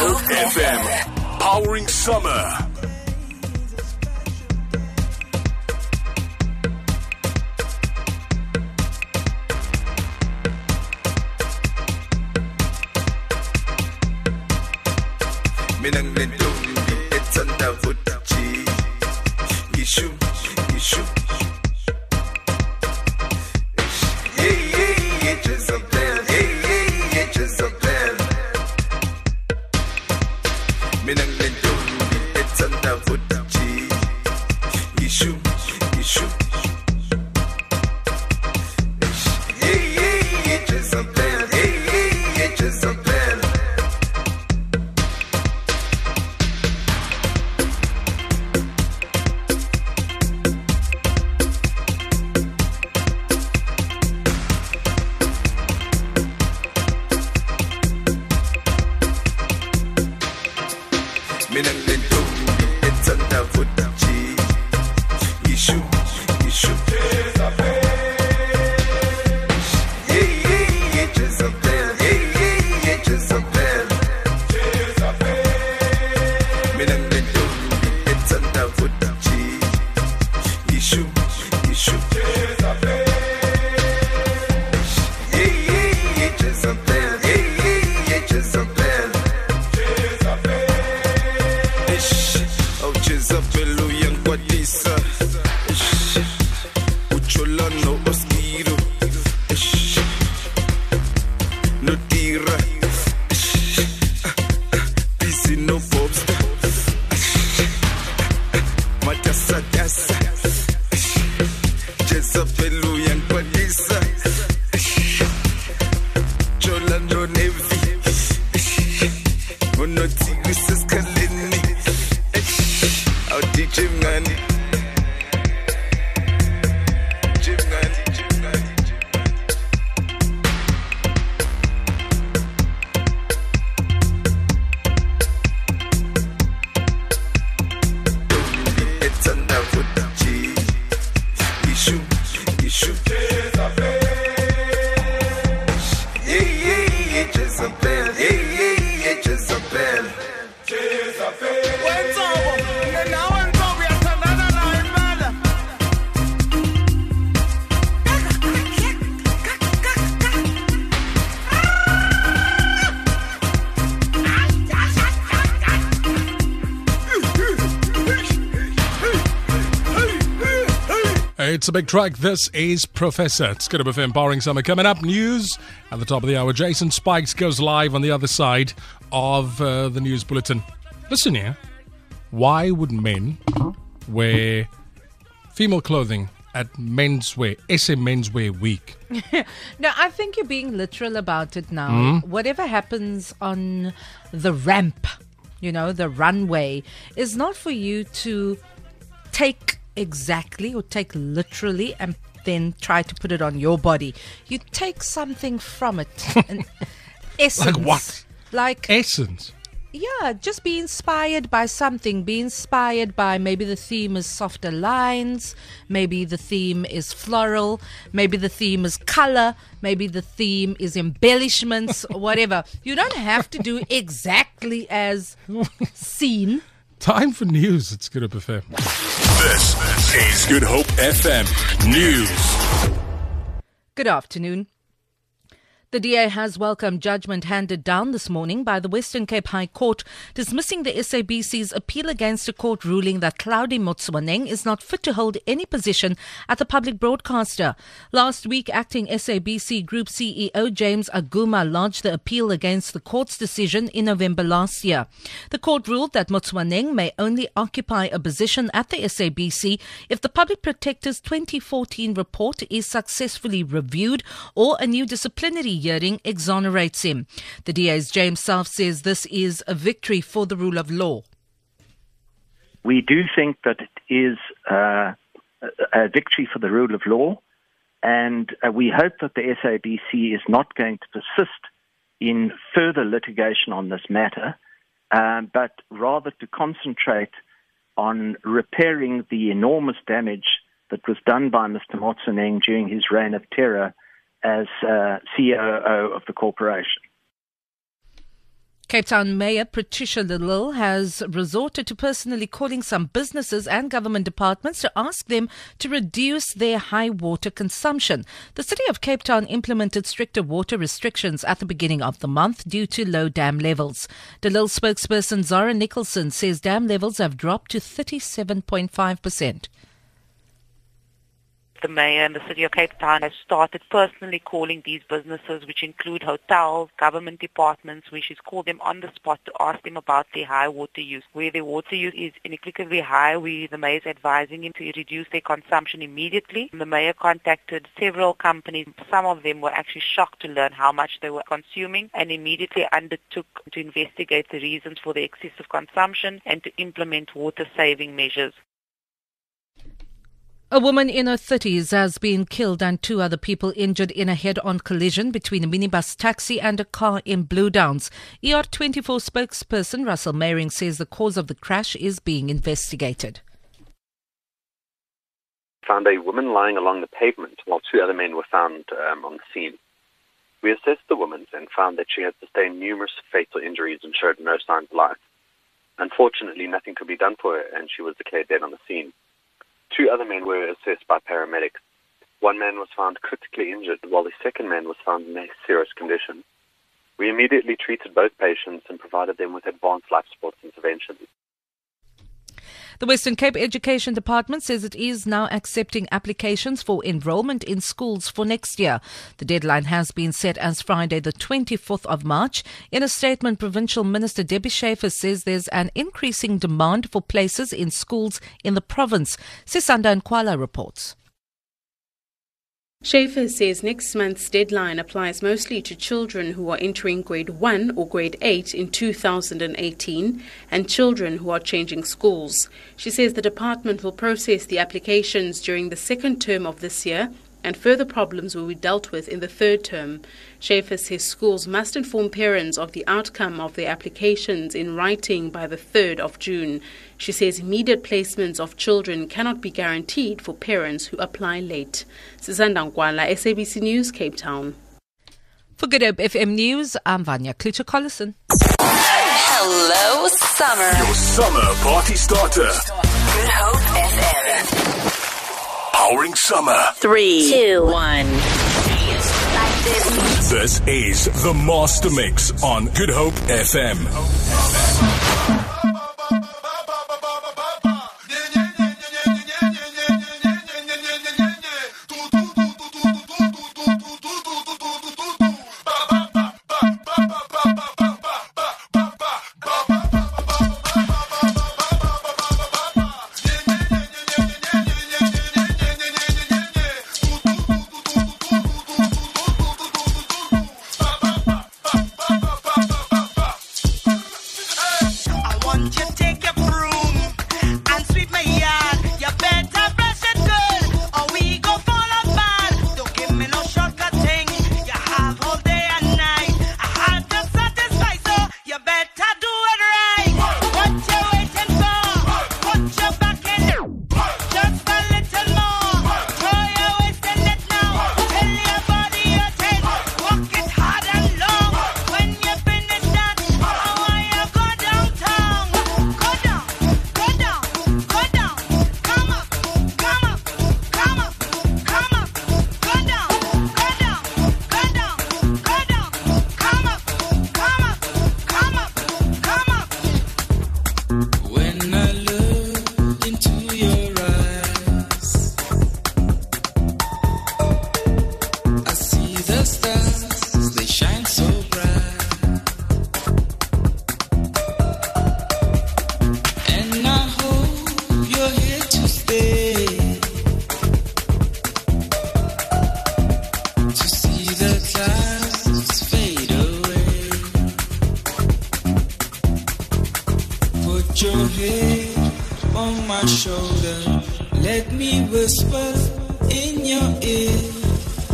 Hope FM. Powering summer. Minang nindong Nindong etsanda vuchi Yishu, It's a big track. This is Professor. It's going to be a empowering summer. Coming up, news at the top of the hour. Jason Spikes goes live on the other side of uh, the news bulletin. Listen here. Why would men wear female clothing at menswear, SA Menswear Week? No, I think you're being literal about it now. Whatever happens on the ramp, you know, the runway, is not for you to take exactly or take literally and then try to put it on your body. You take something from it. An essence. Like what? Like Essence. yeah, just be inspired by something. Be inspired by maybe the theme is softer lines, maybe the theme is floral, maybe the theme is color, maybe the theme is embellishments, whatever. You don't have to do exactly as seen. Time for news. It's Good Hope FM. This is Good Hope FM News. Good afternoon. The DA has welcomed judgment handed down this morning by the Western Cape High Court dismissing the SABC's appeal against a court ruling that Hlaudi Motsoeneng is not fit to hold any position at the public broadcaster. Last week, acting SABC Group CEO James Aguma lodged the appeal against the court's decision in November last year. The court ruled that Motsoeneng may only occupy a position at the SABC if the Public Protector's 2014 report is successfully reviewed or a new disciplinary hearing exonerates him. The DA's James Selfe says this is a victory for the rule of law. We do think that it is uh, a victory for the rule of law, and uh, we hope that the SABC is not going to persist in further litigation on this matter, um, but rather to concentrate on repairing the enormous damage that was done by Mr. Motsoeneng during his reign of terror as uh, COO of the corporation. Cape Town Mayor Patricia Lille has resorted to personally calling some businesses and government departments to ask them to reduce their high water consumption. The city of Cape Town implemented stricter water restrictions at the beginning of the month due to low dam levels. Lille spokesperson Zara Nicholson says dam levels have dropped to 37.5%. the mayor and the city of Cape Town has started personally calling these businesses, which include hotels, government departments, which is call them on the spot to ask them about their high water use. Where their water use is inexplicably high, we, the mayor is advising him to reduce their consumption immediately. The mayor contacted several companies. Some of them were actually shocked to learn how much they were consuming and immediately undertook to investigate the reasons for the excessive consumption and to implement water saving measures. A woman in her 30s has been killed and two other people injured in a head-on collision between a minibus taxi and a car in Blue Downs. ER24 spokesperson Russell Meiring says the cause of the crash is being investigated. Found a woman lying along the pavement while two other men were found um, on the scene. We assessed the woman and found that she had sustained numerous fatal injuries and showed no signs of life. Unfortunately, nothing could be done for her and she was declared dead on the scene. Two other men were assessed by paramedics. One man was found critically injured, while the second man was found in a serious condition. We immediately treated both patients and provided them with advanced life support interventions. The Western Cape Education Department says it is now accepting applications for enrolment in schools for next year. The deadline has been set as Friday, the 24th of March. In a statement, Provincial Minister Debbie Schaefer says there's an increasing demand for places in schools in the province. Sisanda Nkwala reports. Schaefer says next month's deadline applies mostly to children who are entering grade 1 or grade 8 in 2018 and children who are changing schools. She says the department will process the applications during the second term of this year and further problems will be dealt with in the third term. Schaefer says schools must inform parents of the outcome of their applications in writing by the 3rd of June. She says immediate placements of children cannot be guaranteed for parents who apply late. Sisanda Nkwala, SABC News, Cape Town. For Good Hope FM News, I'm Vanya Klutcher Collison. Hello, summer. Your summer party starter. Good Hope FM. Powering summer. Three, two, one. This is the Master Mix on Good Hope FM. My shoulder. Let me whisper in your ear.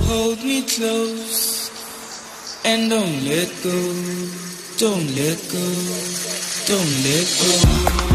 Hold me close and don't let go. Don't let go. Don't let go.